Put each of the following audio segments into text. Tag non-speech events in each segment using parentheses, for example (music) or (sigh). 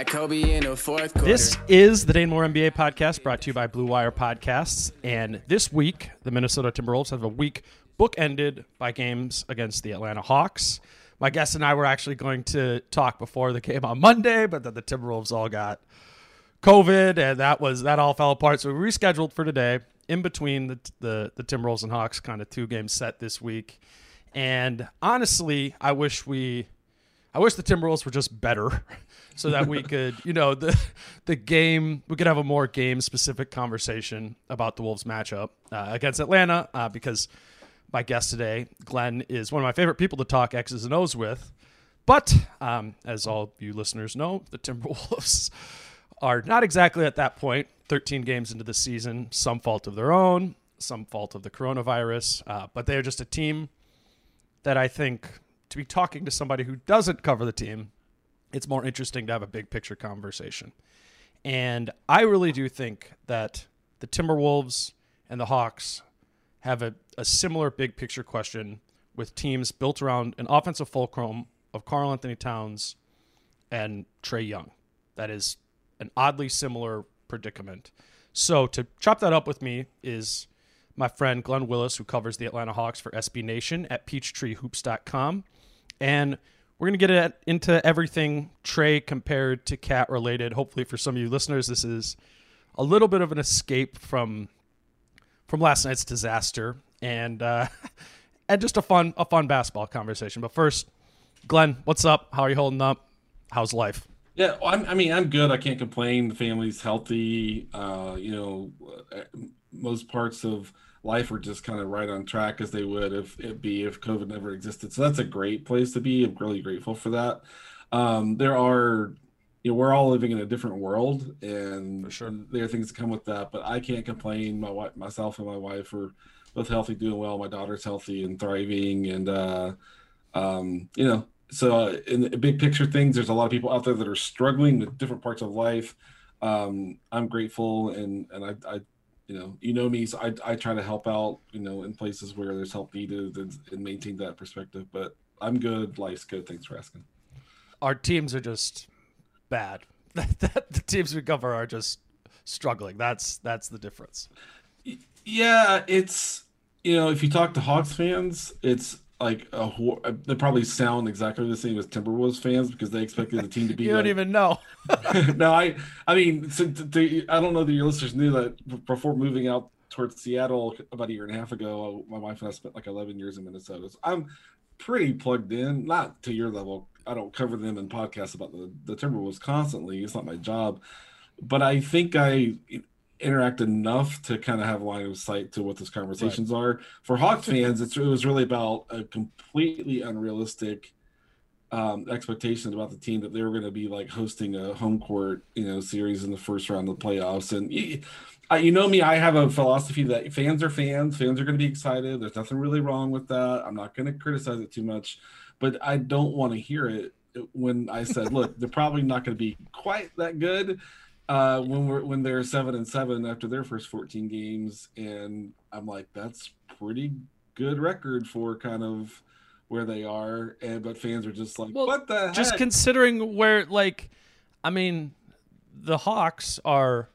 Like Kobe in fourth quarter. This is the Dane Moore NBA podcast brought to you by Blue Wire Podcasts. And this week, the Minnesota Timberwolves have a week bookended by games against the Atlanta Hawks. My guest and I were actually going to talk before the game on Monday, but then the Timberwolves all got COVID, and that was that all fell apart. So we rescheduled for today. In between the the, the Timberwolves and Hawks, kind of two games set this week. And honestly, I wish we I wish the Timberwolves were just better (laughs) so that we could, you know, the the game we could have a more game specific conversation about the Wolves matchup uh, against Atlanta uh, because my guest today, Glen, is one of my favorite people to talk X's and O's with. But um, as all you listeners know, the Timberwolves (laughs) are not exactly at that point. 13 games into the season, some fault of their own, some fault of the coronavirus, uh, but they are just a team that I think to be talking to somebody who doesn't cover the team, it's more interesting to have a big picture conversation. And I really do think that the Timberwolves and the Hawks have a, a similar big picture question with teams built around an offensive fulcrum of Karl-Anthony Towns and Trae Young. That is an oddly similar predicament. So to chop that up with me is my friend Glen Willis, who covers the Atlanta Hawks for SB Nation at peachtreehoops.com. And we're going to get into everything Trae compared to KAT related. Hopefully, for some of you listeners, this is a little bit of an escape from from last night's disaster and uh, (laughs) and just a fun a fun basketball conversation. But first, Glen, what's up? How are you holding up? How's life? Yeah, I'm, i mean, I'm good. I can't complain. The family's healthy. Uh, you know, uh, most parts of life are just kind of right on track as they would if it be if COVID never existed. So that's a great place to be. I'm really grateful for that. Um, there are, you know, we're all living in a different world, and sure. there are things that come with that. But I can't complain. My wife, myself, and my wife are both healthy, doing well. My daughter's healthy and thriving, and uh, um, you know, so uh, in the big picture things, there's a lot of people out there that are struggling with different parts of life. Um, I'm grateful, and and I, I you know, you know me, so I, I try to help out, you know, in places where there's help needed and, and maintain that perspective. But I'm good. Life's good. Thanks for asking. Our teams are just bad. (laughs) the teams we cover are just struggling. That's that's the difference. Yeah, it's you know, if you talk to Hawks fans, it's like a uh, they probably sound exactly the same as Timberwolves fans because they expected the team to be. (laughs) you don't like, even know. (laughs) no, I I mean, so to, to, I don't know that your listeners knew that before moving out towards Seattle about a year and a half ago, my wife and I spent like 11 years in Minnesota. So I'm pretty plugged in, not to your level. I don't cover them in podcasts about the the Timberwolves constantly. It's not my job, but I think I interact enough to kind of have line of sight to what those conversations right. are. For Hawks fans, it was really about a completely unrealistic um, expectations about the team that they were going to be like hosting a home court, you know, series in the first round of the playoffs. And you, you know me, I have a philosophy that fans are fans. Fans are going to be excited. There's nothing really wrong with that. I'm not going to criticize it too much, but I don't want to hear it when I said, look, they're probably not going to be quite that good uh, when we're when they're seven and seven after their first 14 games, and I'm like, that's pretty good record for kind of where they are, and but fans are just like, well, what the heck? Just considering where, like, I mean, the Hawks are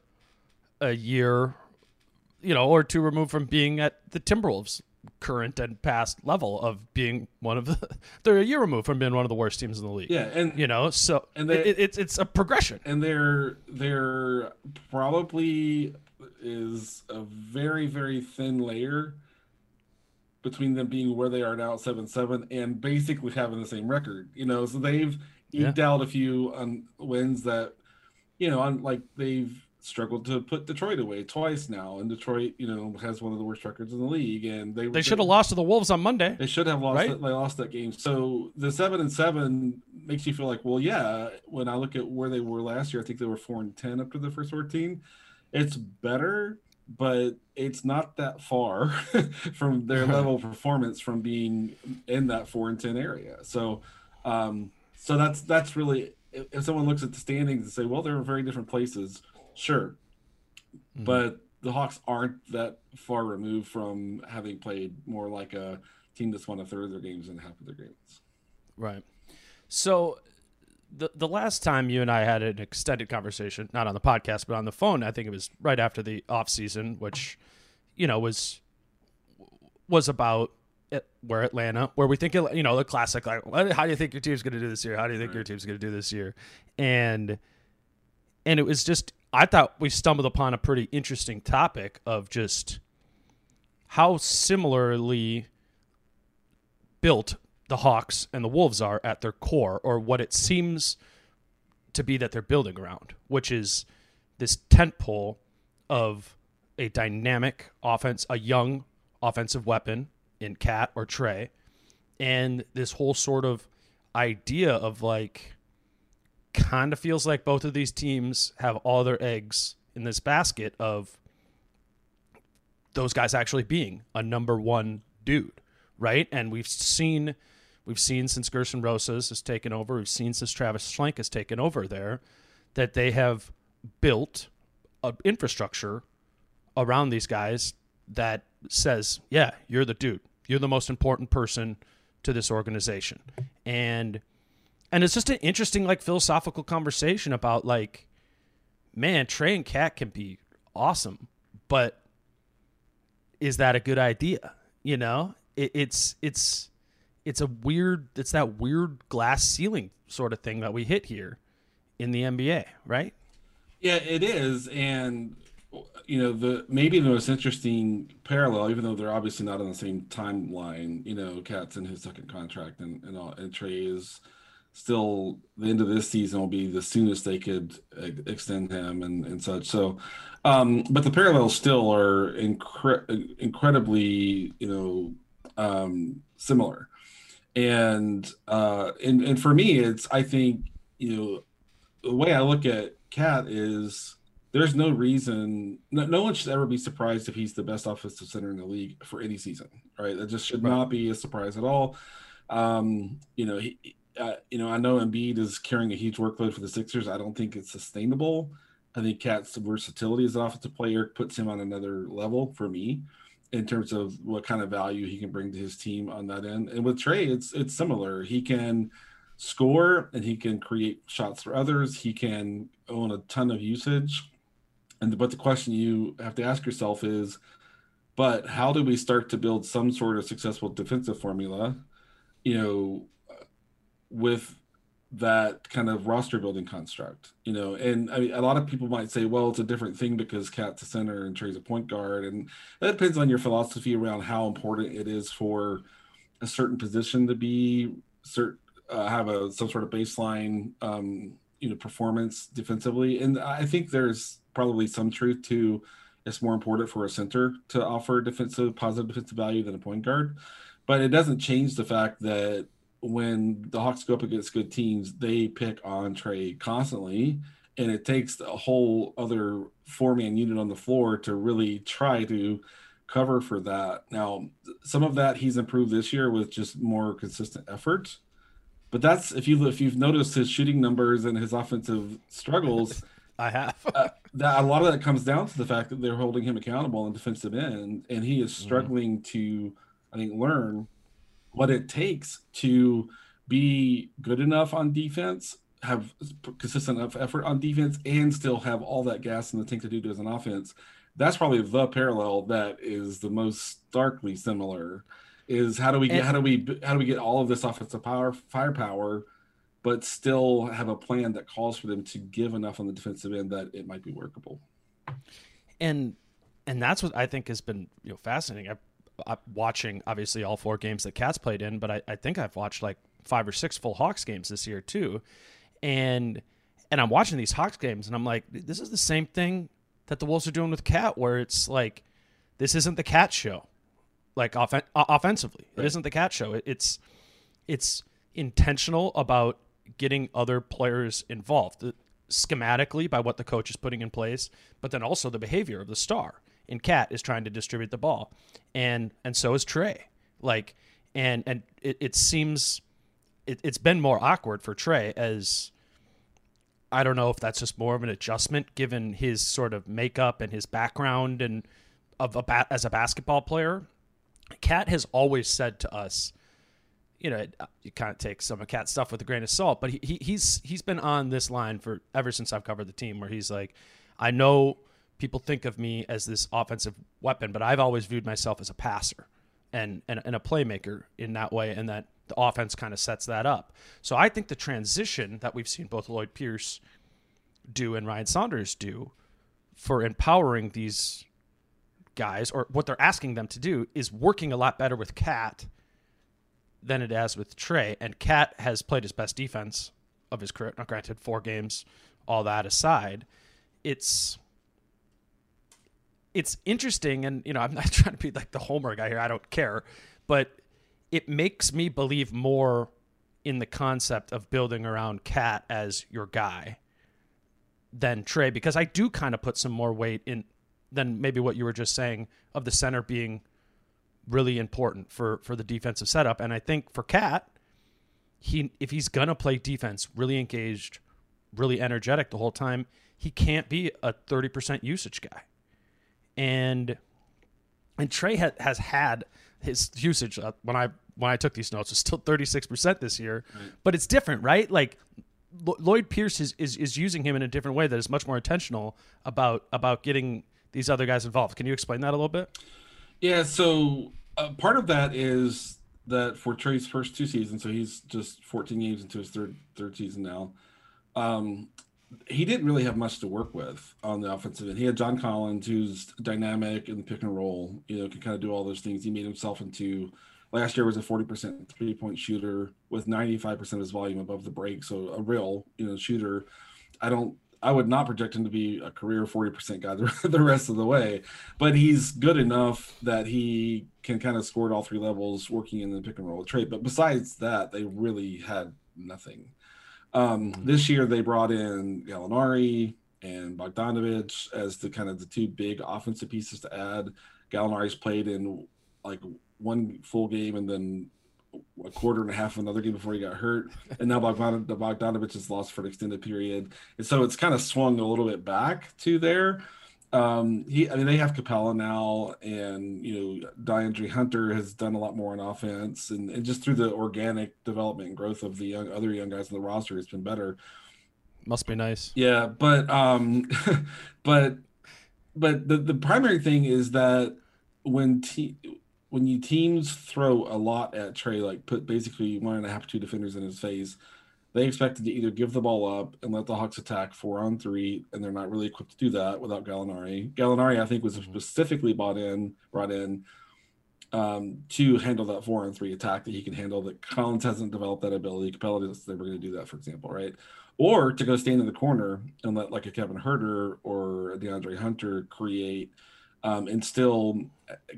a year, you know, or two removed from being at the Timberwolves current and past level of being one of the (laughs) they're a year removed from being one of the worst teams in the league. Yeah, and you know, so and they, it, it's it's a progression. And they're they're probably is a very very thin layer between them being where they are now at seven seven and basically having the same record. You know, so they've eked yeah. out a few um, wins that you know, on like they've struggled to put Detroit away twice now, and Detroit, you know, has one of the worst records in the league, and they they should have lost to the Wolves on Monday. They should have lost. Right? That, they lost that game. So the seven and seven makes you feel like, well, yeah. When I look at where they were last year, I think they were four and ten after the first fourteen. It's better, but it's not that far (laughs) from their (laughs) level of performance from being in that four and ten area. So, um, so that's that's really if someone looks at the standings and say, well, they're in very different places Sure. Mm-hmm. But the Hawks aren't that far removed from having played more like a team that's won a third of their games and half of their games. Right. So the the last time you and I had an extended conversation, not on the podcast, but on the phone, I think it was right after the off season, which, you know, was was about it, where Atlanta, where we think you know the classic like, how do you think your team's going to do this year? How do you think right. your team's going to do this year? And and it was just I thought we stumbled upon a pretty interesting topic of just how similarly built the Hawks and the Wolves are at their core, or what it seems to be that they're building around, which is this tent pole of a dynamic offense, a young offensive weapon in KAT or Trae, and this whole sort of idea of like kind of feels like both of these teams have all their eggs in this basket of those guys actually being a number one dude, right? And we've seen we've seen since Gerson Rosas has taken over, we've seen since Travis Schlenk has taken over there, that they have built an infrastructure around these guys that says, yeah, you're the dude. You're the most important person to this organization. And and it's just an interesting like philosophical conversation about like man trae and KAT can be awesome but is that a good idea? You know it, it's it's it's a weird it's that weird glass ceiling sort of thing that we hit here in the nba right? Yeah it is and you know the maybe the most interesting parallel even though they're obviously not on the same timeline you know KAT's in his second contract and and, all, and trae is still the end of this season will be the soonest they could extend him and, and such. So, um, but the parallels still are incre- incredibly, you know, um, similar. And, uh, and, and for me, it's, I think, you know, the way I look at KAT is there's no reason, no, no one should ever be surprised if he's the best offensive center in the league for any season, right? That just should right. not be a surprise at all. Um, you know, he, uh, you know, I know Embiid is carrying a huge workload for the Sixers. I don't think it's sustainable. I think KAT's versatility as an offensive player puts him on another level for me in terms of what kind of value he can bring to his team on that end. And with Trae, it's it's similar. He can score and he can create shots for others. He can own a ton of usage. And but the question you have to ask yourself is, but how do we start to build some sort of successful defensive formula? You know, with that kind of roster building construct, you know, and I mean, a lot of people might say, well, it's a different thing because KAT's a center and Trae's a point guard. And that depends on your philosophy around how important it is for a certain position to be cert, uh, have a, some sort of baseline, um, you know, performance defensively. And I think there's probably some truth to it's more important for a center to offer defensive positive defensive value than a point guard. But it doesn't change the fact that when the Hawks go up against good teams, they pick on Trae constantly, and it takes a whole other four man unit on the floor to really try to cover for that. Now, some of that he's improved this year with just more consistent effort. But that's if you if you've noticed his shooting numbers and his offensive struggles. (laughs) I have. (laughs) uh, that a lot of that comes down to the fact that they're holding him accountable on defensive end, and he is mm-hmm. struggling mm-hmm. to, I think, learn what it takes to be good enough on defense, have consistent enough effort on defense, and still have all that gas in the tank to do as an offense. That's probably the parallel that is the most starkly similar. Is how do we get and, how do we how do we get all of this offensive power firepower, but still have a plan that calls for them to give enough on the defensive end that it might be workable. And and that's what I think has been you know fascinating. I Uh, watching obviously all four games that KAT's played in, but I, I think I've watched like five or six full Hawks games this year too, and and I'm watching these Hawks games and I'm like, this is the same thing that the Wolves are doing with Cat, where it's like, this isn't the KAT show, like offen- offensively, right. it isn't the KAT show. It, it's it's intentional about getting other players involved uh, schematically by what the coach is putting in place, but then also the behavior of the star and KAT is trying to distribute the ball, and and so is Trae. Like, and and it, it seems it, it's been more awkward for Trae as I don't know if that's just more of an adjustment given his sort of makeup and his background and of a bat as a basketball player. KAT has always said to us, you know, you kind of take some of KAT stuff with a grain of salt, but he, he he's he's been on this line for ever since I've covered the team, where he's like, I know people think of me as this offensive weapon, but I've always viewed myself as a passer and, and, and a playmaker in that way, and that the offense kind of sets that up. So I think the transition that we've seen both Lloyd Pierce do and Ryan Saunders do for empowering these guys, or what they're asking them to do, is working a lot better with KAT than it has with Trae. And KAT has played his best defense of his career. Now, granted, four games, all that aside, it's it's interesting, and you know, I'm not (laughs) trying to be like the Homer guy here. I don't care, but it makes me believe more in the concept of building around KAT as your guy than Trae because I do kind of put some more weight in than maybe what you were just saying of the center being really important for for the defensive setup. And I think for KAT, he if he's gonna play defense, really engaged, really energetic the whole time, he can't be a 30% usage guy and and Trae ha- has had his usage uh, when I when I took these notes was still 36% this year, right. but it's different, right? Like L- Lloyd Pierce is, is is using him in a different way that is much more intentional about about getting these other guys involved. Can you explain that a little bit? Yeah, so uh, part of that is that for Trae's first two seasons, so he's just 14 games into his third third season now. Um, he didn't really have much to work with on the offensive end. He had John Collins, who's dynamic in the pick and roll, you know, can kind of do all those things. He made himself into last year was a 40% three point shooter with 95% of his volume above the break. So a real, you know, shooter. I don't, I would not project him to be a career 40% guy (laughs) the, rest of the way, but he's good enough that he can kind of score at all three levels working in the pick and roll trade. But besides that, they really had nothing. Um, mm-hmm. This year they brought in Gallinari and Bogdanovich as the kind of the two big offensive pieces to add. Gallinari's played in like one full game and then a quarter and a half of another game before he got hurt, (laughs) and now Bogdanovich has lost for an extended period, and so it's kind of swung a little bit back to there. Um, he, I mean, they have Capela now, and you know, DeAndre Hunter has done a lot more on offense, and, and just through the organic development and growth of the young other young guys in the roster, it's been better. Must be nice. Yeah, but um, (laughs) but but the the primary thing is that when te- when you teams throw a lot at Trae, like put basically one and a half two defenders in his face, they expected to either give the ball up and let the Hawks attack four on three, and they're not really equipped to do that without Gallinari. Gallinari, I think, was mm-hmm. specifically bought in brought in um, to handle that four on three attack that he can handle. That Collins hasn't developed that ability. Capela is never going to do that, for example, right? Or to go stand in the corner and let like a Kevin Huerter or a DeAndre Hunter create um, and still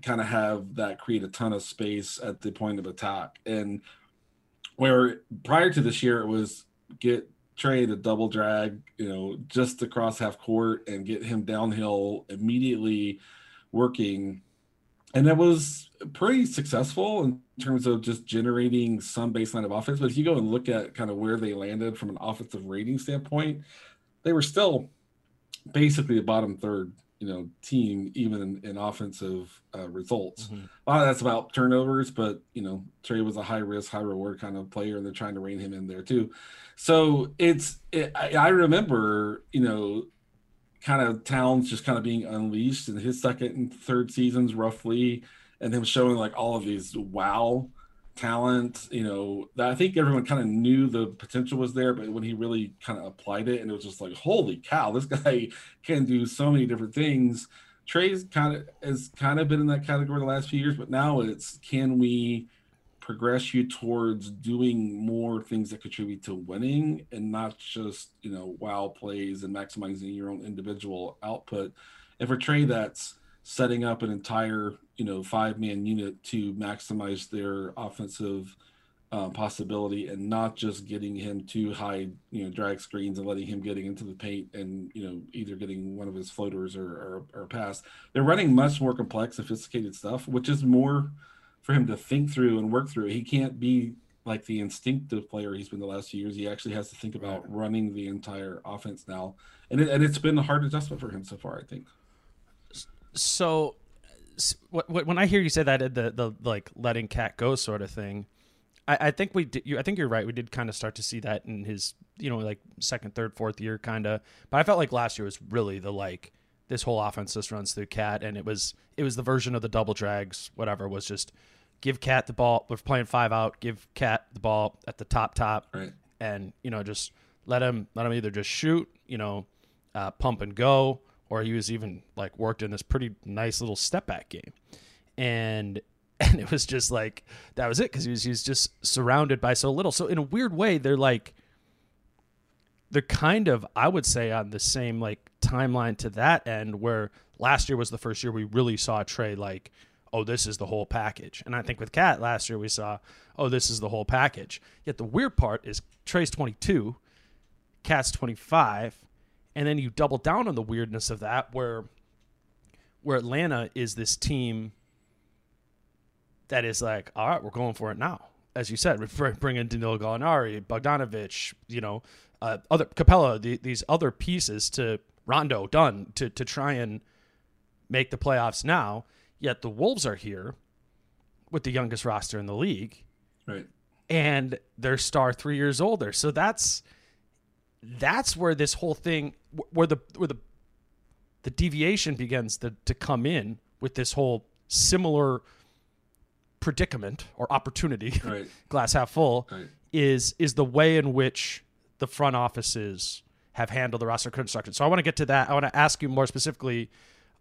kind of have that create a ton of space at the point of attack. And where prior to this year, it was get Trae to double drag, you know, just across half court and get him downhill immediately working. And it was pretty successful in terms of just generating some baseline of offense. But if you go and look at kind of where they landed from an offensive rating standpoint, they were still basically the bottom third you know team even in, offensive uh, results. Mm-hmm. A lot of that's about turnovers, but you know Trae was a high risk, high reward kind of player, and they're trying to rein him in there too. So it's it, I, I, remember you know kind of Towns just kind of being unleashed in his second and third seasons roughly, and him showing like all of these wow talent, you know, that I think everyone kind of knew the potential was there, but when he really kind of applied it, and it was just like, holy cow, this (laughs) guy can do so many different things. Trae's kind of has kind of been in that category the last few years, but now it's can we progress you towards doing more things that contribute to winning and not just you know wow plays and maximizing your own individual output. And for Trae, that's setting up an entire you know five man unit to maximize their offensive um, possibility and not just getting him to high you know drag screens and letting him getting into the paint and you know either getting one of his floaters or or, or pass. They're running much more complex sophisticated stuff which is more for him to think through and work through. He can't be like the instinctive player he's been the last few years. He actually has to think about running the entire offense now. And, it, and it's been a hard adjustment for him so far i think. So when I hear you say that the the like letting KAT go sort of thing, I, I think we did. You, I think you're right. We did kind of start to see that in his you know like second, third, fourth year kind of. But I felt like last year was really the like this whole offense just runs through KAT, and it was it was the version of the double drags. Whatever was just give KAT the ball. We're playing five out. Give KAT the ball at the top top, right. and you know just let him let him either just shoot, you know, uh, pump and go or he was even like worked in this pretty nice little step back game. And (laughs) and it was just like that was it because he was he was just surrounded by so little. So in a weird way, they're like they're kind of I would say on the same like timeline to that end where last year was the first year we really saw Trae like oh this is the whole package. And I think with KAT last year we saw oh this is the whole package. Yet the weird part is Trae's 22, KAT's 25 and then you double down on the weirdness of that where where Atlanta is this team that is like, all right, we're going for it now. As you said, bring in Danilo Gallinari, Bogdanovich, you know, uh, other Capela, the, these other pieces to Rondo done to to try and make the playoffs now. Yet the Wolves are here with the youngest roster in the league, right? And their star three years older. So that's that's where this whole thing where the where the the deviation begins to, to come in with this whole similar predicament or opportunity (laughs) right. glass half full right. is is the way in which the front offices have handled the roster construction. So I want to get to that. I want to ask you more specifically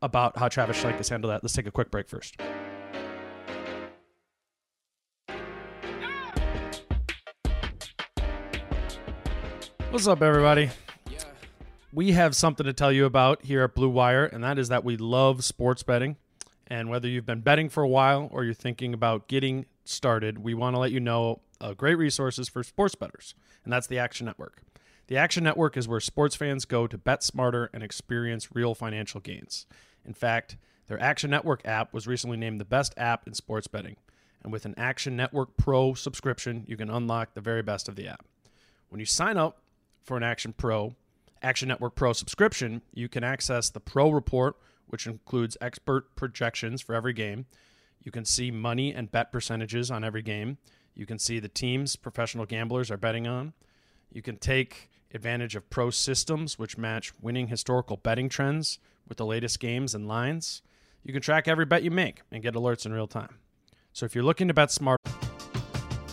about how Travis Schlenk has handled that. Let's take a quick break first. What's up, everybody? We have something to tell you about here at Blue Wire, and that is that we love sports betting. And whether you've been betting for a while or you're thinking about getting started, we want to let you know uh, great resources for sports bettors, and that's the Action Network. The Action Network is where sports fans go to bet smarter and experience real financial gains. In fact, their Action Network app was recently named the best app in sports betting. And with an Action Network Pro subscription, you can unlock the very best of the app. When you sign up, for an Action Pro, Action Network Pro subscription, you can access the Pro Report, which includes expert projections for every game. You can see money and bet percentages on every game. You can see the teams professional gamblers are betting on. You can take advantage of pro systems, which match winning historical betting trends with the latest games and lines. You can track every bet you make and get alerts in real time. So if you're looking to bet smart,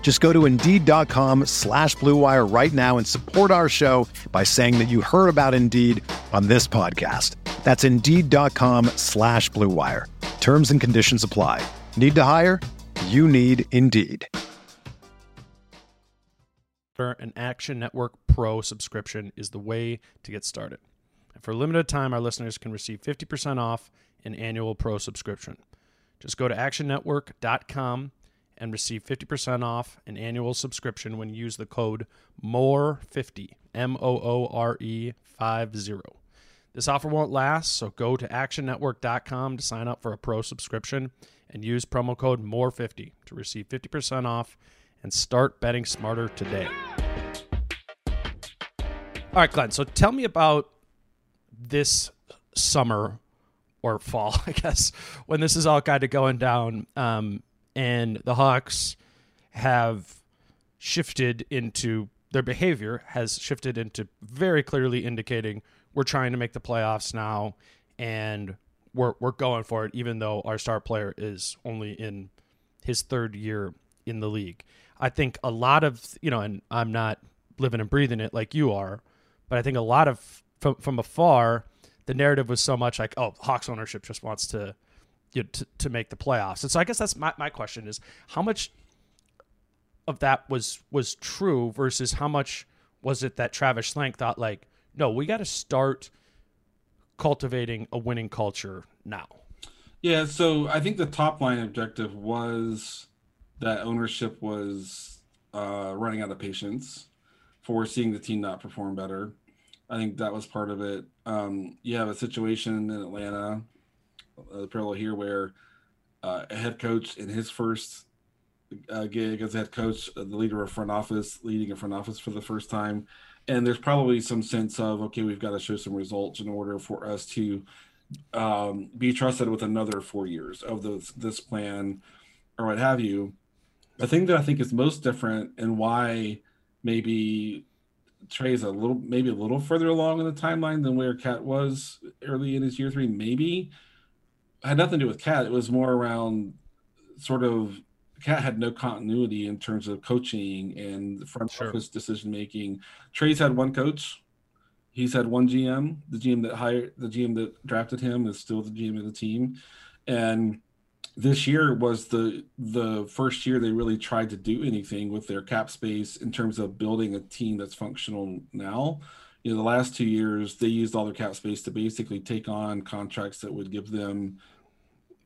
Just go to Indeed.com slash BlueWire right now and support our show by saying that you heard about Indeed on this podcast. That's Indeed.com slash BlueWire. Terms and conditions apply. Need to hire? You need Indeed. An Action Network Pro subscription is the way to get started. And for a limited time, our listeners can receive 50% off an annual pro subscription. Just go to actionnetwork.com and receive 50% off an annual subscription when you use the code MOORE50, M O O R E 50. This offer won't last, so go to actionnetwork.com to sign up for a pro subscription and use promo code MOORE50 to receive 50% off and start betting smarter today. All right, Glen, so tell me about this summer or fall, (laughs) I guess, when this is all kind of going down. Um, and the Hawks have shifted into their behavior has shifted into very clearly indicating we're trying to make the playoffs now and we're we're going for it even though our star player is only in his third year in the league. I think a lot of you know and I'm not living and breathing it like you are, but I think a lot of from from afar the narrative was so much like oh Hawks ownership just wants to you know, to, to make the playoffs. And so I guess that's my, my question is how much of that was was true versus how much was it that Travis Schlenk thought like, no, we got to start cultivating a winning culture now. Yeah, so I think the top line objective was that ownership was uh, running out of patience for seeing the team not perform better. I think that was part of it. Um, you have a situation in Atlanta uh, the parallel here where uh, a head coach in his first uh, gig as head coach, uh, the leader of front office, leading a front office for the first time, and there's probably some sense of okay, we've got to show some results in order for us to um, be trusted with another four years of this this plan or what have you. The thing that I think is most different and why maybe Trae's a little maybe a little further along in the timeline than where KAT was early in his year three, maybe had nothing to do with KAT. It was more around sort of KAT had no continuity in terms of coaching and front sure. office decision making. Trae's had one coach. He's had one GM. The GM that hired the GM that drafted him is still the GM of the team. And this year was the the first year they really tried to do anything with their cap space in terms of building a team that's functional now you know the last two years they used all their cap space to basically take on contracts that would give them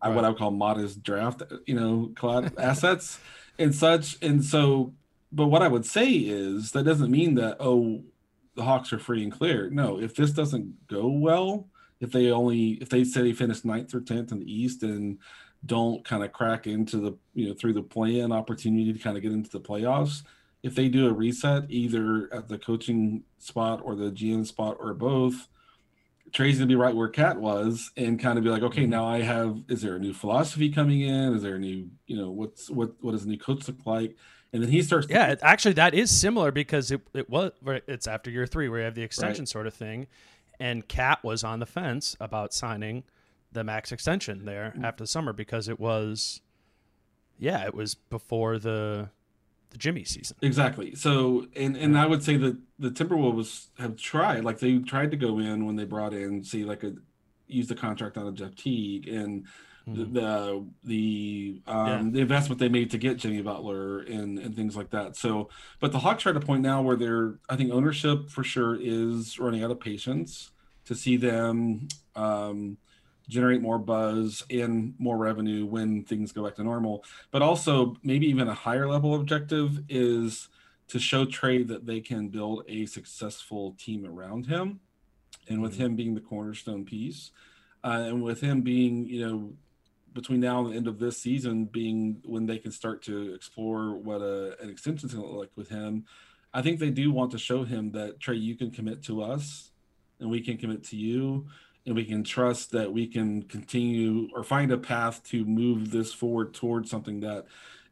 right. what I would call modest draft, you know, (laughs) assets and such. And so, but what I would say is that doesn't mean that oh the Hawks are free and clear. No, if this doesn't go well, if they only if they say they finish ninth or tenth in the East and don't kind of crack into the you know through the play-in opportunity to kind of get into the playoffs if they do a reset either at the coaching spot or the GM spot or both, Trae's gonna be right where KAT was and kind of be like, okay, mm-hmm. now I have is there a new philosophy coming in? Is there a new, you know, what's what what does the new coach look like? And then he starts Yeah, it, actually that is similar because it, it was it's after year three where you have the extension right. sort of thing. And KAT was on the fence about signing the max extension there mm-hmm. after the summer because it was yeah, it was before the the Jimmy season. Exactly. So, and and I would say that the Timberwolves have tried, like they tried to go in when they brought in, see, like a use the contract on a Jeff Teague and mm-hmm. the the um, yeah. the investment they made to get Jimmy Butler and and things like that. So, but the Hawks are at a point now where they're, I think, ownership for sure is running out of patience to see them. Um, generate more buzz and more revenue when things go back to normal. But also, maybe even a higher level objective is to show Trae that they can build a successful team around him. And with mm-hmm. him being the cornerstone piece, uh, and with him being, you know, between now and the end of this season being when they can start to explore what a, an extension is going to look like with him. I think they do want to show him that Trae, you can commit to us, and we can commit to you, and we can trust that we can continue or find a path to move this forward towards something that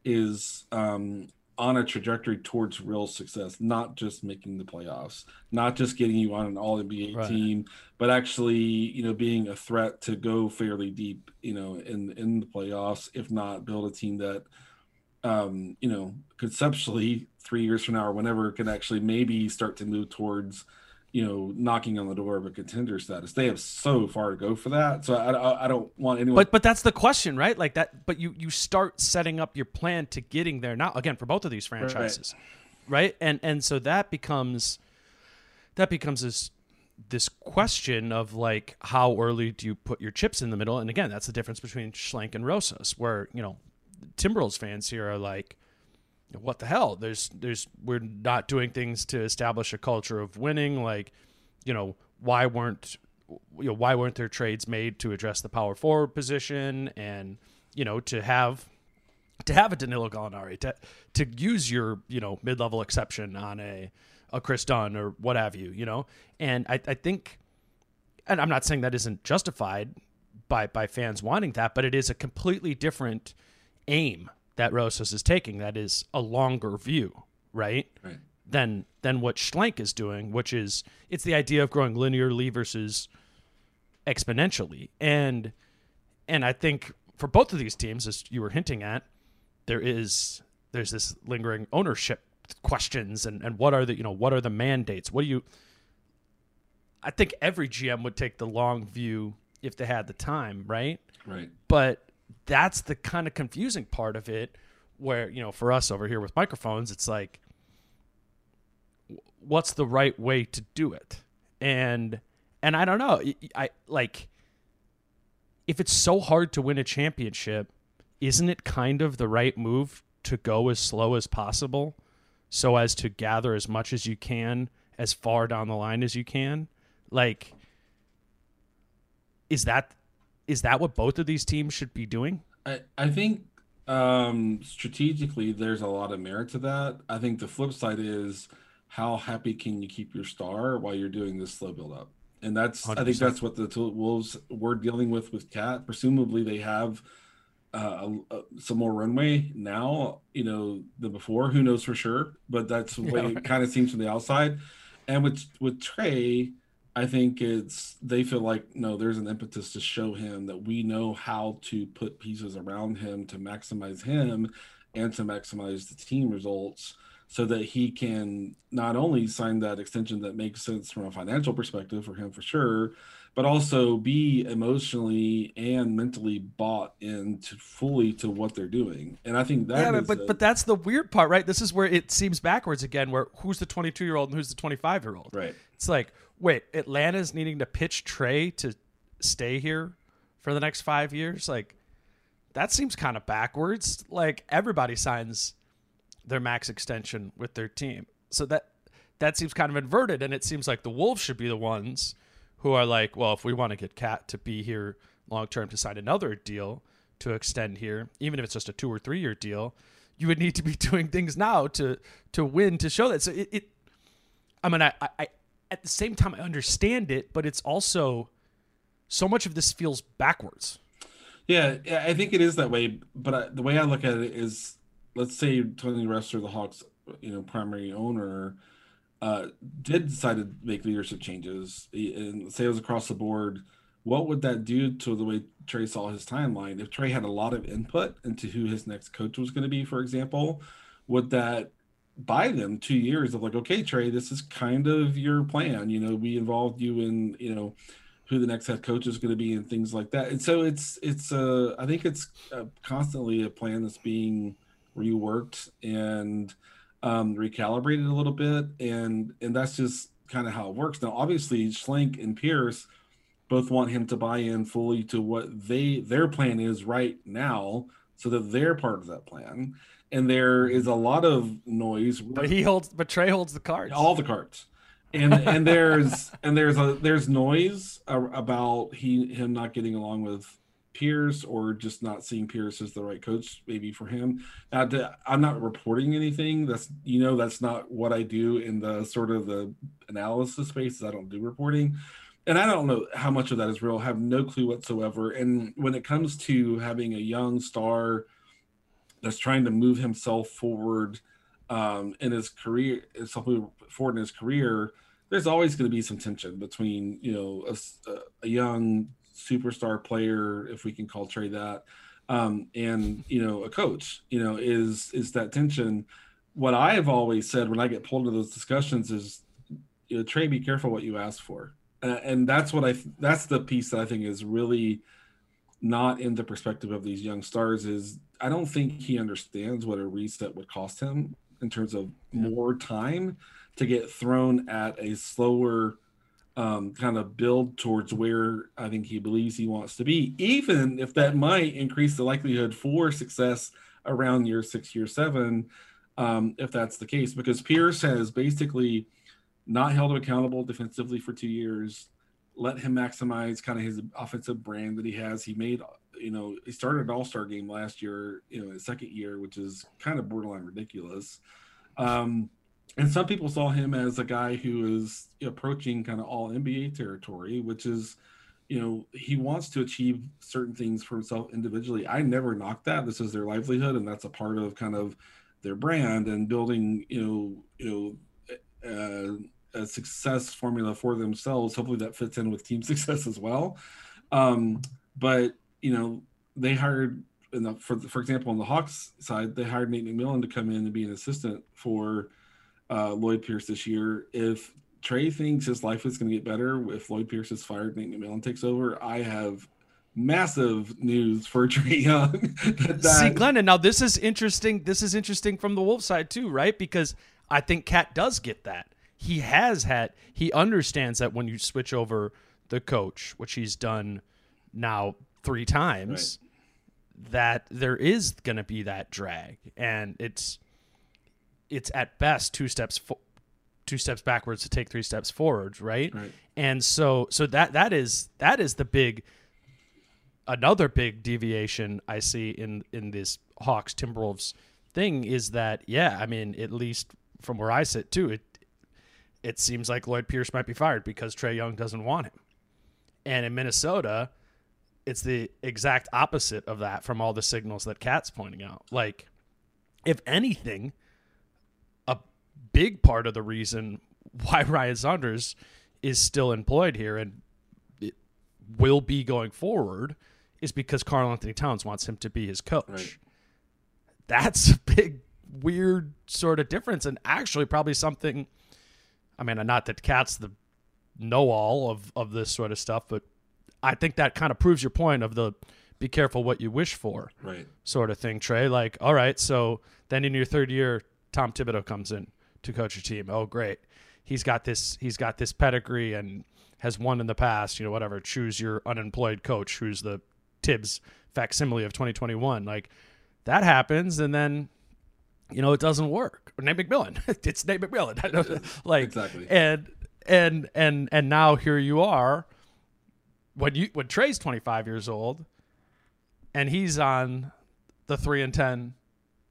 is um, on a trajectory towards real success, not just making the playoffs, not just getting you on an all NBA right. team, but actually, you know, being a threat to go fairly deep, you know, in in the playoffs, if not build a team that um, you know, conceptually three years from now or whenever can actually maybe start to move towards you know, knocking on the door of a contender status. They have so far to go for that. So I, I, I, don't want anyone. But but that's the question, right? Like that. But you you start setting up your plan to getting there now. Again, for both of these franchises, right? right? And and so that becomes that becomes this this question of like how early do you put your chips in the middle? And again, that's the difference between Schlenk and Rosas, where you know Timberwolves fans here are like what the hell? There's there's we're not doing things to establish a culture of winning. Like, you know, why weren't you know why weren't there trades made to address the power forward position and you know to have to have a Danilo Gallinari to to use your you know mid level exception on a a Kris Dunn or what have you, you know, and I, I think, and I'm not saying that isn't justified by by fans wanting that, but it is a completely different aim that Rosas is taking that is a longer view, right? Right. Than than what Schlenk is doing, which is it's the idea of growing linearly versus exponentially. And and I think for both of these teams, as you were hinting at, there is there's this lingering ownership questions and, and what are the you know what are the mandates? What do you I think every GM would take the long view if they had the time, right? Right. But that's the kind of confusing part of it where you know for us over here with microphones it's like what's the right way to do it? And and i don't know. I like if it's so hard to win a championship isn't it kind of the right move to go as slow as possible so as to gather as much as you can as far down the line as you can? Like is that is that what both of these teams should be doing? I, I think um, strategically there's a lot of merit to that. I think the flip side is how happy can you keep your star while you're doing this slow build up? And that's 100%. I think that's what the Wolves were dealing with with KAT. Presumably they have uh, some more runway now, you know, than before. Who knows for sure? But that's the way yeah, right. it kind of seems from the outside. And with with Trae, I think it's they feel like no, there's an impetus to show him that we know how to put pieces around him to maximize him and to maximize the team results so that he can not only sign that extension that makes sense from a financial perspective for him for sure, but also be emotionally and mentally bought into fully to what they're doing. And I think that yeah, but but, a, but that's the weird part, right? This is where it seems backwards again. Where who's the 22 year old and who's the 25 year old? Right. It's like wait, Atlanta's needing to pitch Trae to stay here for the next five years? Like, that seems kind of backwards. Like, everybody signs their max extension with their team. So that that seems kind of inverted, and it seems like the Wolves should be the ones who are like, well, if we want to get KAT to be here long term to sign another deal to extend here, even if it's just a two or three year deal, you would need to be (laughs) doing things now to to win to show that. So it, it I mean, I, I at the same time, I understand it, but it's also so much of this feels backwards. Yeah, I think it is that way. But I, the way I look at it is, let's say Tony Ressler, the Hawks, you know, primary owner, uh, did decide to make leadership changes, and say it was across the board. What would that do to the way Trae saw his timeline? If Trae had a lot of input into who his next coach was going to be, for example, would that buy them two years of like, okay, Trae, this is kind of your plan. You know, we involved you in, you know, who the next head coach is going to be and things like that. And so it's it's uh I think it's uh, constantly a plan that's being reworked and um, recalibrated a little bit, and and that's just kind of how it works. Now, obviously, Schlenk and Pierce both want him to buy in fully to what they their plan is right now, so that they're part of that plan and there mm-hmm. is a lot of noise. But he holds, but Trae holds the cards. All the cards, and and there's (laughs) and there's a there's noise about he him not getting along with Pierce or just not seeing Pierce as the right coach maybe for him. Now, I'm not reporting anything. That's you know that's not what I do in the sort of the analysis space. I don't do reporting, and I don't know how much of that is real. I have no clue whatsoever. And when it comes to having a young star that's trying to move himself forward um, in his career, something forward in his career, there's always going to be some tension between you know a, a young superstar player, if we can call Trae that, um, and you know a coach. You know is is that tension. What I have always said when I get pulled into those discussions is, you know, Trae, be careful what you ask for, uh, and that's what I that's the piece that I think is really not in the perspective of these young stars is I don't think he understands what a reset would cost him in terms of yeah. more time to get thrown at a slower um, kind of build towards where I think he believes he wants to be, even if that might increase the likelihood for success around year six, year seven, um, if that's the case. Because Pierce has basically not held him accountable defensively for two years, let him maximize kind of his offensive brand that he has. He made, you know, he started an all star game last year, you know, his second year, which is kind of borderline ridiculous. Um, and some people saw him as a guy who is approaching kind of all NBA territory, which is, you know, he wants to achieve certain things for himself individually. I never knocked that. This is their livelihood, and that's a part of kind of their brand and building, you know, you know, uh, a success formula for themselves. Hopefully, that fits in with team (laughs) success as well. Um, but you know, they hired, the, for for example, on the Hawks side, they hired Nate McMillan to come in and be an assistant for uh, Lloyd Pierce this year. If Trae thinks his life is going to get better if Lloyd Pierce is fired, Nate McMillan takes over, I have massive news for (laughs) Trae Young. that, See, Glennon, now this is interesting. This is interesting from the Wolf side too, right? Because I think KAT does get that. He has had, he understands that when you switch over the coach, which he's done now three times, right. that there is going to be that drag. And it's, it's at best two steps fo- two steps backwards to take three steps forward, right? right? And so so that that is that is the big another big deviation I see in in this Hawks Timberwolves thing is that yeah, I mean at least from where I sit too, it it seems like Lloyd Pierce might be fired because Trae Young doesn't want him. And in Minnesota, it's the exact opposite of that from all the signals that KAT's pointing out. Like, if anything, a big part of the reason (laughs) why Ryan Saunders is still employed here and will be going forward is because Karl-Anthony Towns wants him to be his coach. Right. That's a big, weird sort of difference, and actually probably something. I mean, not that KAT's the know-all of of this sort of stuff, but I think that kind of proves your point of the be careful what you wish for, right? Sort of thing, Trae. Like, all right, so then in your third year, Tom Thibodeau comes in to coach your team. Oh, great. He's got this. He's got this pedigree and has won in the past. You know, whatever. Choose your unemployed coach, who's the Thibs facsimile of 2021. Like that happens, and then you know it doesn't work. Nate McMillan. (laughs) it's Nate McMillan. (laughs) (laughs) like exactly. And and and and now here you are. When you when Trae's 25 years old, and he's on the three and ten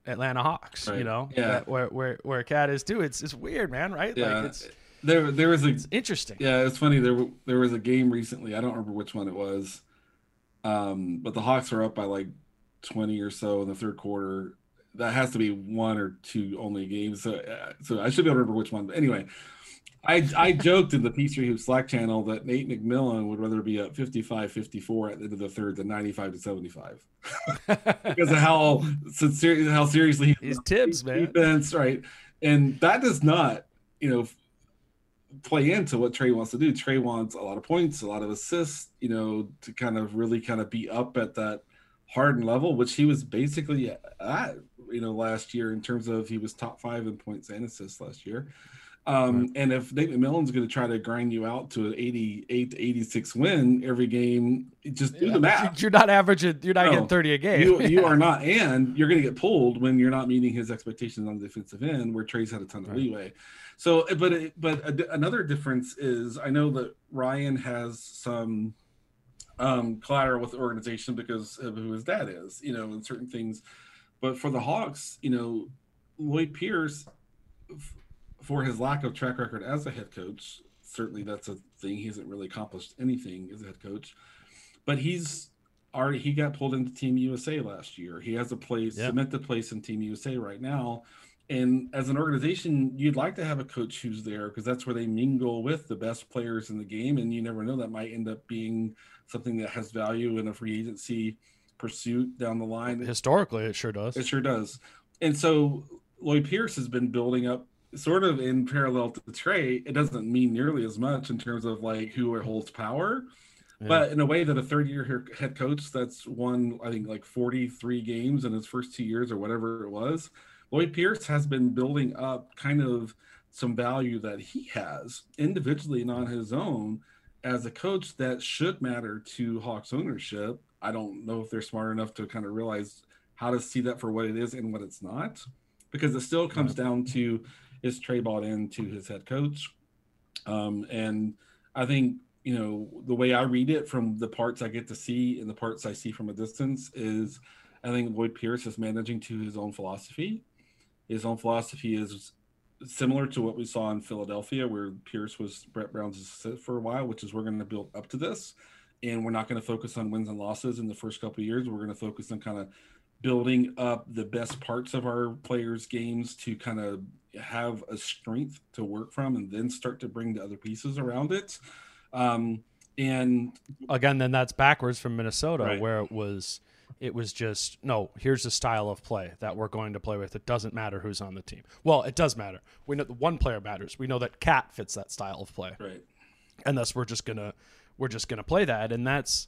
Atlanta Hawks. Right. You know, yeah, where where where KAT is too. It's it's weird, man. Right? Yeah. Like it's there. There was a interesting. Yeah, it's funny. There there was a game recently. I don't remember which one it was, um, but the Hawks were up by like twenty or so in the third quarter. That has to be one or two only games. So uh, so I should be able to remember which one. But anyway, I, I joked in the P3 Hoop Slack channel that Nate McMillan would rather be at 55 54 at the end of the third than 95 to 75 (laughs) because of how sincere, how seriously he's Thibs, man. Defense, right. And that does not, you know, play into what Trae wants to do. Trae wants a lot of points, a lot of assists, you know, to kind of really kind of be up at that hardened level, which he was basically at, you know, last year in terms of he was top five in points and assists last year. Um, right. And if Nate McMillan's going to try to grind you out to an 88 to 86 win every game, just do the math. You're not averaging, you're not no, getting 30 a game. you, you are (laughs) not. And you're going to get pulled when you're not meeting his expectations on the defensive end, where Trae's had a ton of right. leeway. So, but, it, but another difference is I know that Ryan has some um, collateral with the organization because of who his dad is, you know, and certain things. But for the Hawks, you know, Lloyd Pierce, f- for his lack of track record as a head coach, certainly that's a thing. He hasn't really accomplished anything as a head coach, but he's already he got pulled into Team USA last year. He has a place, Yeah. cemented place in Team USA right now. And as an organization, you'd like to have a coach who's there because that's where they mingle with the best players in the game. And you never know, that might end up being something that has value in a free agency pursuit down the line. Historically, it sure does. It sure does. And so Lloyd Pierce has been building up sort of in parallel to Trae. It doesn't mean nearly as much in terms of like who holds power, Yeah. but in a way that a third year head coach that's won, I think, like 43 games in his first two years or whatever it was, Lloyd Pierce has been building up kind of some value that he has individually and on his own as a coach that should matter to Hawks ownership. I don't know if they're smart enough to kind of realize how to see that for what it is and what it's not, because it still comes down to is Trae bought into his head coach? Um, and I think, you know, the way I read it from the parts I get to see and the parts I see from a distance is I think Lloyd Pierce is managing to his own philosophy. His own philosophy is similar to what we saw in Philadelphia, where Pierce was Brett Brown's assistant for a while, which is we're going to build up to this. And we're not going to focus on wins and losses in the first couple of years. We're going to focus on kind of building up the best parts of our players' games to kind of have a strength to work from and then start to bring the other pieces around it. Um, and Again, then that's backwards from Minnesota, Right. where it was it was just no. Here's the style of play that we're going to play with. It doesn't matter who's on the team. Well, it does matter. We know the one player matters. We know that KAT fits that style of play. right. and thus we're just gonna we're just gonna play that. And that's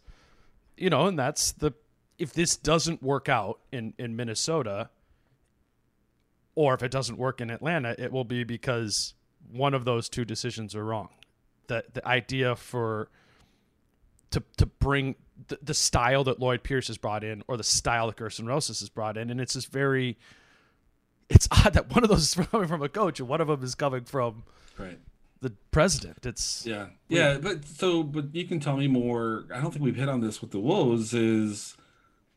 you know and that's the if this doesn't work out in in minnesota or if it doesn't work in atlanta it will be because one of those two decisions are wrong. The the idea for to to bring the, the style that lloyd pierce has brought in or the style that gersson rosas has brought in. And it's just very it's odd that one of those is (laughs) coming from a coach and one of them is coming from Right. The president it's Yeah, yeah, but so, but you can tell me more. I don't think we've hit on this with the Wolves. Is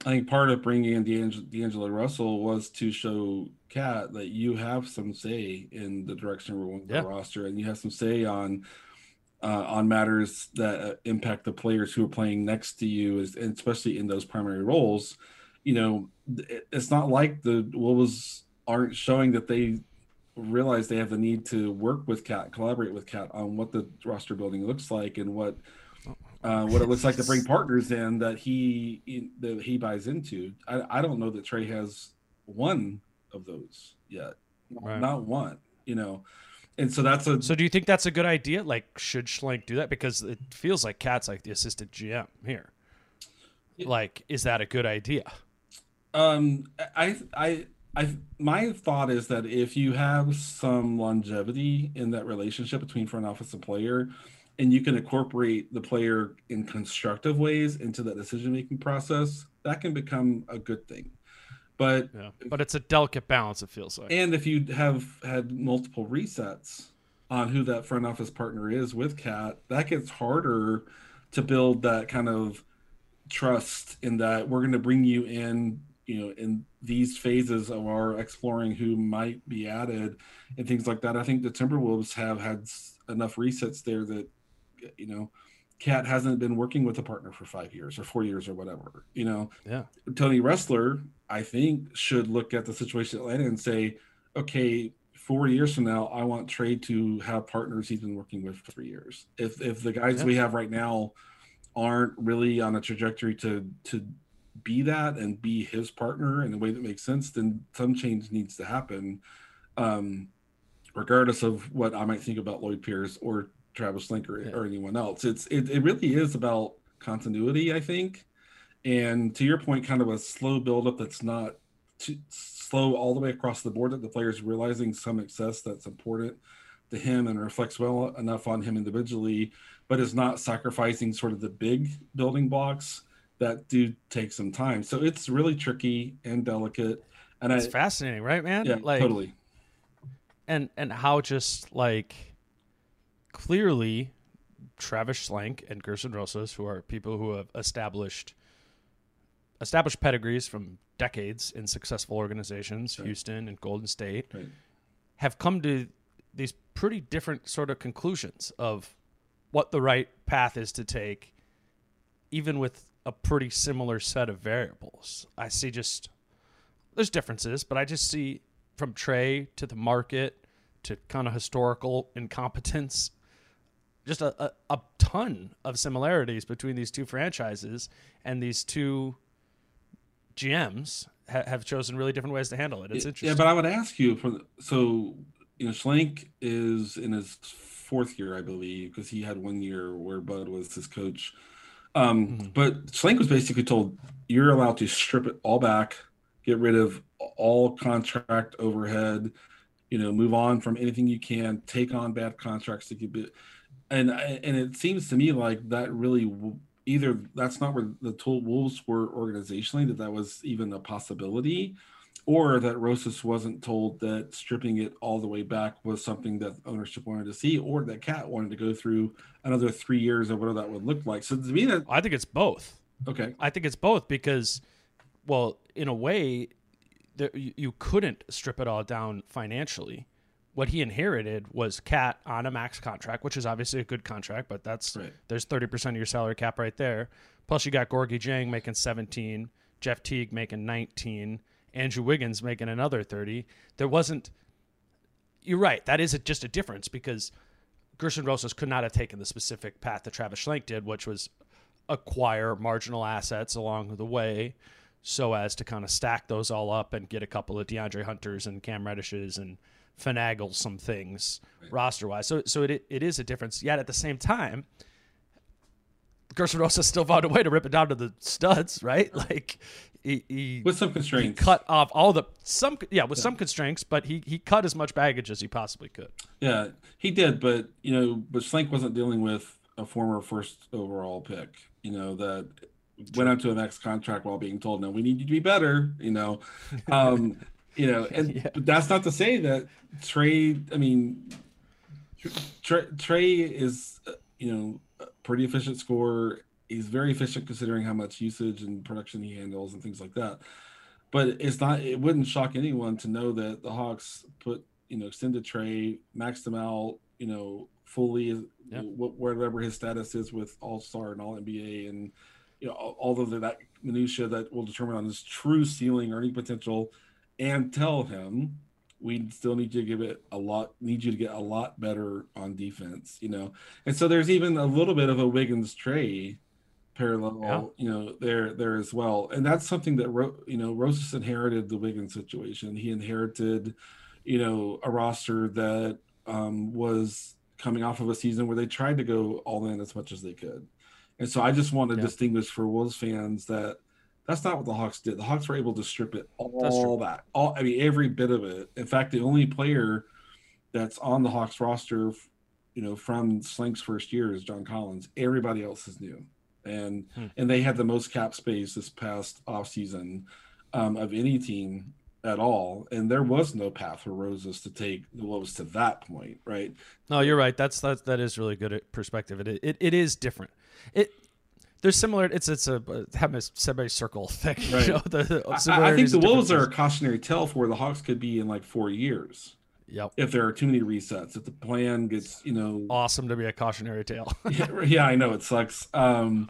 I think part of bringing in D'Angelo, D'Angelo Russell was to show KAT that you have some say in the direction we're going Yeah. the roster, and you have some say on uh, on matters that uh, impact the players who are playing next to you, and especially in those primary roles. You know, it- it's not like the Wolves aren't showing that they realize they have the need to work with KAT, collaborate with KAT on what the roster building looks like and what uh, what it looks like to bring (laughs) partners in that he that he buys into. I, I don't know that Trae has one of those yet, Right. not one. You know, and so that's a So do you think that's a good idea? Like, should Schlenk do that? Because it feels like KAT's like the assistant GM here. Like, is that a good idea? Um, I, I, I, my thought is that if you have some longevity in that relationship between front office and player, and you can incorporate the player in constructive ways into that decision making process, that can become a good thing. But Yeah. But it's a delicate balance, it feels like. and if you have had multiple resets on who that front office partner is with KAT, that gets harder to build that kind of trust in that we're going to bring you in, you know, in these phases of our exploring who might be added and things like that. I think the Timberwolves have had enough resets there that, you know, KAT hasn't been working with a partner for five years or four years or whatever, you know. Yeah. Tony Ressler, I think, should look at the situation in Atlanta and say, okay, four years from now, I want Trae to have partners he's been working with for three years. If if the guys Yeah. we have right now aren't really on a trajectory to to be that and be his partner in a way that makes sense, then some change needs to happen. Um, regardless of what I might think about Lloyd Pierce or Travis Schlenk or, or anyone else. It's it, it really is about continuity, I think. And to your point, kind of a slow buildup that's not too slow all the way across the board that the player's realizing some excess that's important to him and reflects well enough on him individually, but is not sacrificing sort of the big building blocks that do take some time. So it's really tricky and delicate. And It's fascinating, right, man? yeah, like, totally. And and how just like clearly Travis Schlenk and Gersson Rosas, who are people who have established established pedigrees from decades in successful organizations, right. Houston and Golden State, right. have come to these pretty different sort of conclusions of what the right path is to take, even with a pretty similar set of variables. I see just there's differences, but I just see from Trae to the market to kind of historical incompetence, just a, a, a ton of similarities between these two franchises and these two GMs ha- have chosen really different ways to handle it. It's interesting. Yeah, but I would ask you for so you know Schlenk is in his fourth year, I believe, because he had one year where Bud was his coach. Um, mm-hmm. But Schlenk was basically told you're allowed to strip it all back, get rid of all contract overhead, you know, move on from anything you can, take on bad contracts to keep it. And and it seems to me like that really either that's not where the tool wolves were organizationally that that was even a possibility or that Rosas wasn't told that stripping it all the way back was something that ownership wanted to see, or that KAT wanted to go through another three years of whatever that would look like. So to me, that I think it's both. Okay, I think it's both because, well, in a way, there, you, couldn't strip it all down financially. What he inherited was KAT on a max contract, which is obviously a good contract, but that's right. there's thirty percent of your salary cap right there. Plus, you got Gorgui Dieng making seventeen, Jeff Teague making nineteen Andrew Wiggins making another 30. There wasn't. You're right. That is a, just a difference because Gersson Rosas could not have taken the specific path that Travis Schlenk did, which was acquire marginal assets along the way so as to kind of stack those all up and get a couple of DeAndre Hunters and Cam Reddishes and finagle some things right. roster wise. So so it it is a difference. Yet at the same time, Gersson Rosas still found a way to rip it down to the studs, right? Like he, he with some constraints cut off all the some yeah with yeah. some constraints, but he he cut as much baggage as he possibly could. Yeah, he did, but you know, but Schlenk wasn't dealing with a former first overall pick. You know that went out to a max contract while being told, "No, we need you to be better." You know, um, you know, and (laughs) yeah. but that's not to say that Trae. I mean, Trae, Trae is uh, you know pretty efficient scorer he's very efficient considering how much usage and production he handles and things like that. But it's not. It wouldn't shock anyone to know that the Hawks put you know extended Trae, maxed him out, you know, fully yep. whatever his status is with All Star and All NBA, and you know all of that minutia that will determine on his true ceiling earning potential, and tell him we still need you to give it a lot need you to get a lot better on defense you know and so there's even a little bit of a wiggins trade parallel, yeah. you know, there there as well. And that's something that you know Rosas inherited the Wiggins situation. He inherited, you know, a roster that um, was coming off of a season where they tried to go all in as much as they could. And so I just want to yeah. distinguish for Wolves fans that that's not what the Hawks did. The Hawks were able to strip it all back, all I mean every bit of it. In fact, the only player that's on the Hawks roster, you know, from Schlenk's first year is John Collins. Everybody else is new and hmm. and they had the most cap space this past off season um, of any team at all, and there was no path for Rosas to take the was to that point, right? No, you're right. That's that that is really good perspective. It it, it is different. It there's similar. It's it's a having a semicircle thing. Right. You know, the, the I, I, think the Wolves are a cautionary tale for where the Hawks could be in like four years. Yep. If there are too many resets, if the plan gets, you know, awesome to be a cautionary tale. (laughs) yeah, yeah, I know it sucks. Um,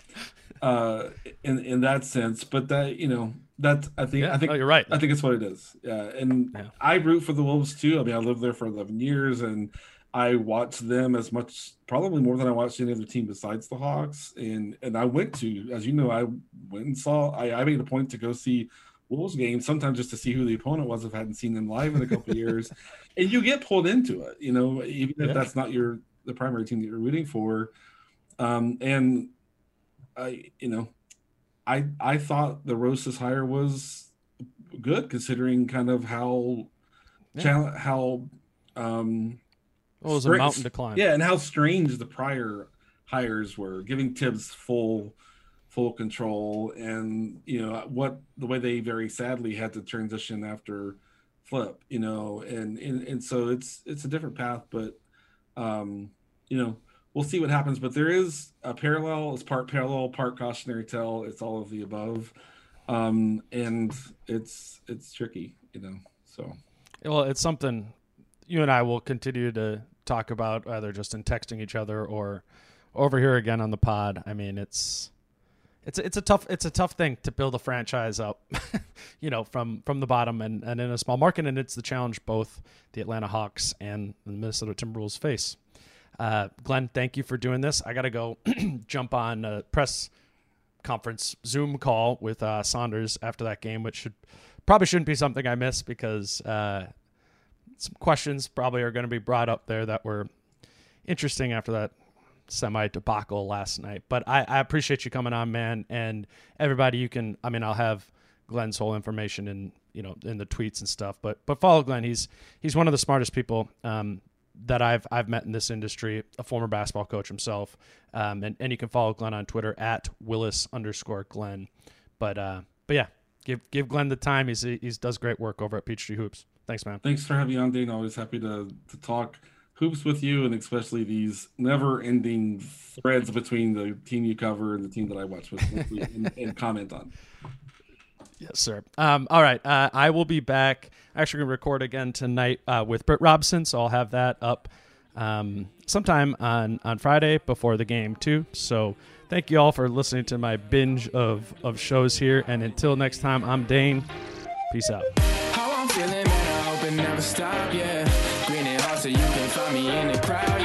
uh, in in that sense, but that you know that I think yeah, I think no, you're right. I think it's what it is. Yeah, and yeah. I root for the Wolves too. I mean, I lived there for 11 years, and I watched them as much, probably more than I watched any other team besides the Hawks. And and I went to, as you know, I went and saw. I, I made a point to go see Wolves games sometimes just to see who the opponent was if I hadn't seen them live in a couple years, (laughs) and you get pulled into it. You know, even if yeah. that's not your the primary team that you're rooting for. Um, and I, you know, I I thought the Rosas hire was good considering kind of how yeah. how um it was a mountain to climb. Yeah, and how strange the prior hires were, giving Thibs full full control and you know what the way they very sadly had to transition after flip you know and and, and so it's it's a different path but um you know we'll see what happens. But there is a parallel. It's part parallel, part cautionary tale. It's all of the above, um, and it's it's tricky, you know. So well, it's something you and I will continue to talk about, either just in texting each other or over here again on the pod. I mean, it's it's it's a tough it's a tough thing to build a franchise up, (laughs) you know, from from the bottom and, and in a small market, and it's the challenge both the Atlanta Hawks and the Minnesota Timberwolves face. Uh, Glen, thank you for doing this. I got to go (clears throat) jump on a press conference Zoom call with uh, Saunders after that game, which should probably shouldn't be something I miss because uh, some questions probably are going to be brought up there that were interesting after that semi debacle last night. But I, I appreciate you coming on, man, and everybody. You can, I mean, I'll have Glen's whole information in you know in the tweets and stuff. But but follow Glen. He's he's one of the smartest people um, that I've I've met in this industry. A former basketball coach himself, um, and and you can follow Glen on Twitter at Willis underscore Glen. But uh, but yeah, give give Glen the time. He's he's does great work over at Peachtree Hoops. Thanks, man. Thanks for having me on, Dane. Always happy to to talk hoops with you, and especially these never-ending threads between the team you cover and the team that I watch with, and, and, comment on. Yes, sir. Um, all right, uh, I will be back. Actually, going to record again tonight uh, with Britt Robson, so I'll have that up um, sometime on on Friday before the game too. So thank you all for listening to my binge of of shows here, and until next time, I'm Dane. Peace out never stop, yeah. Green and hot, so you can find me in the crowd.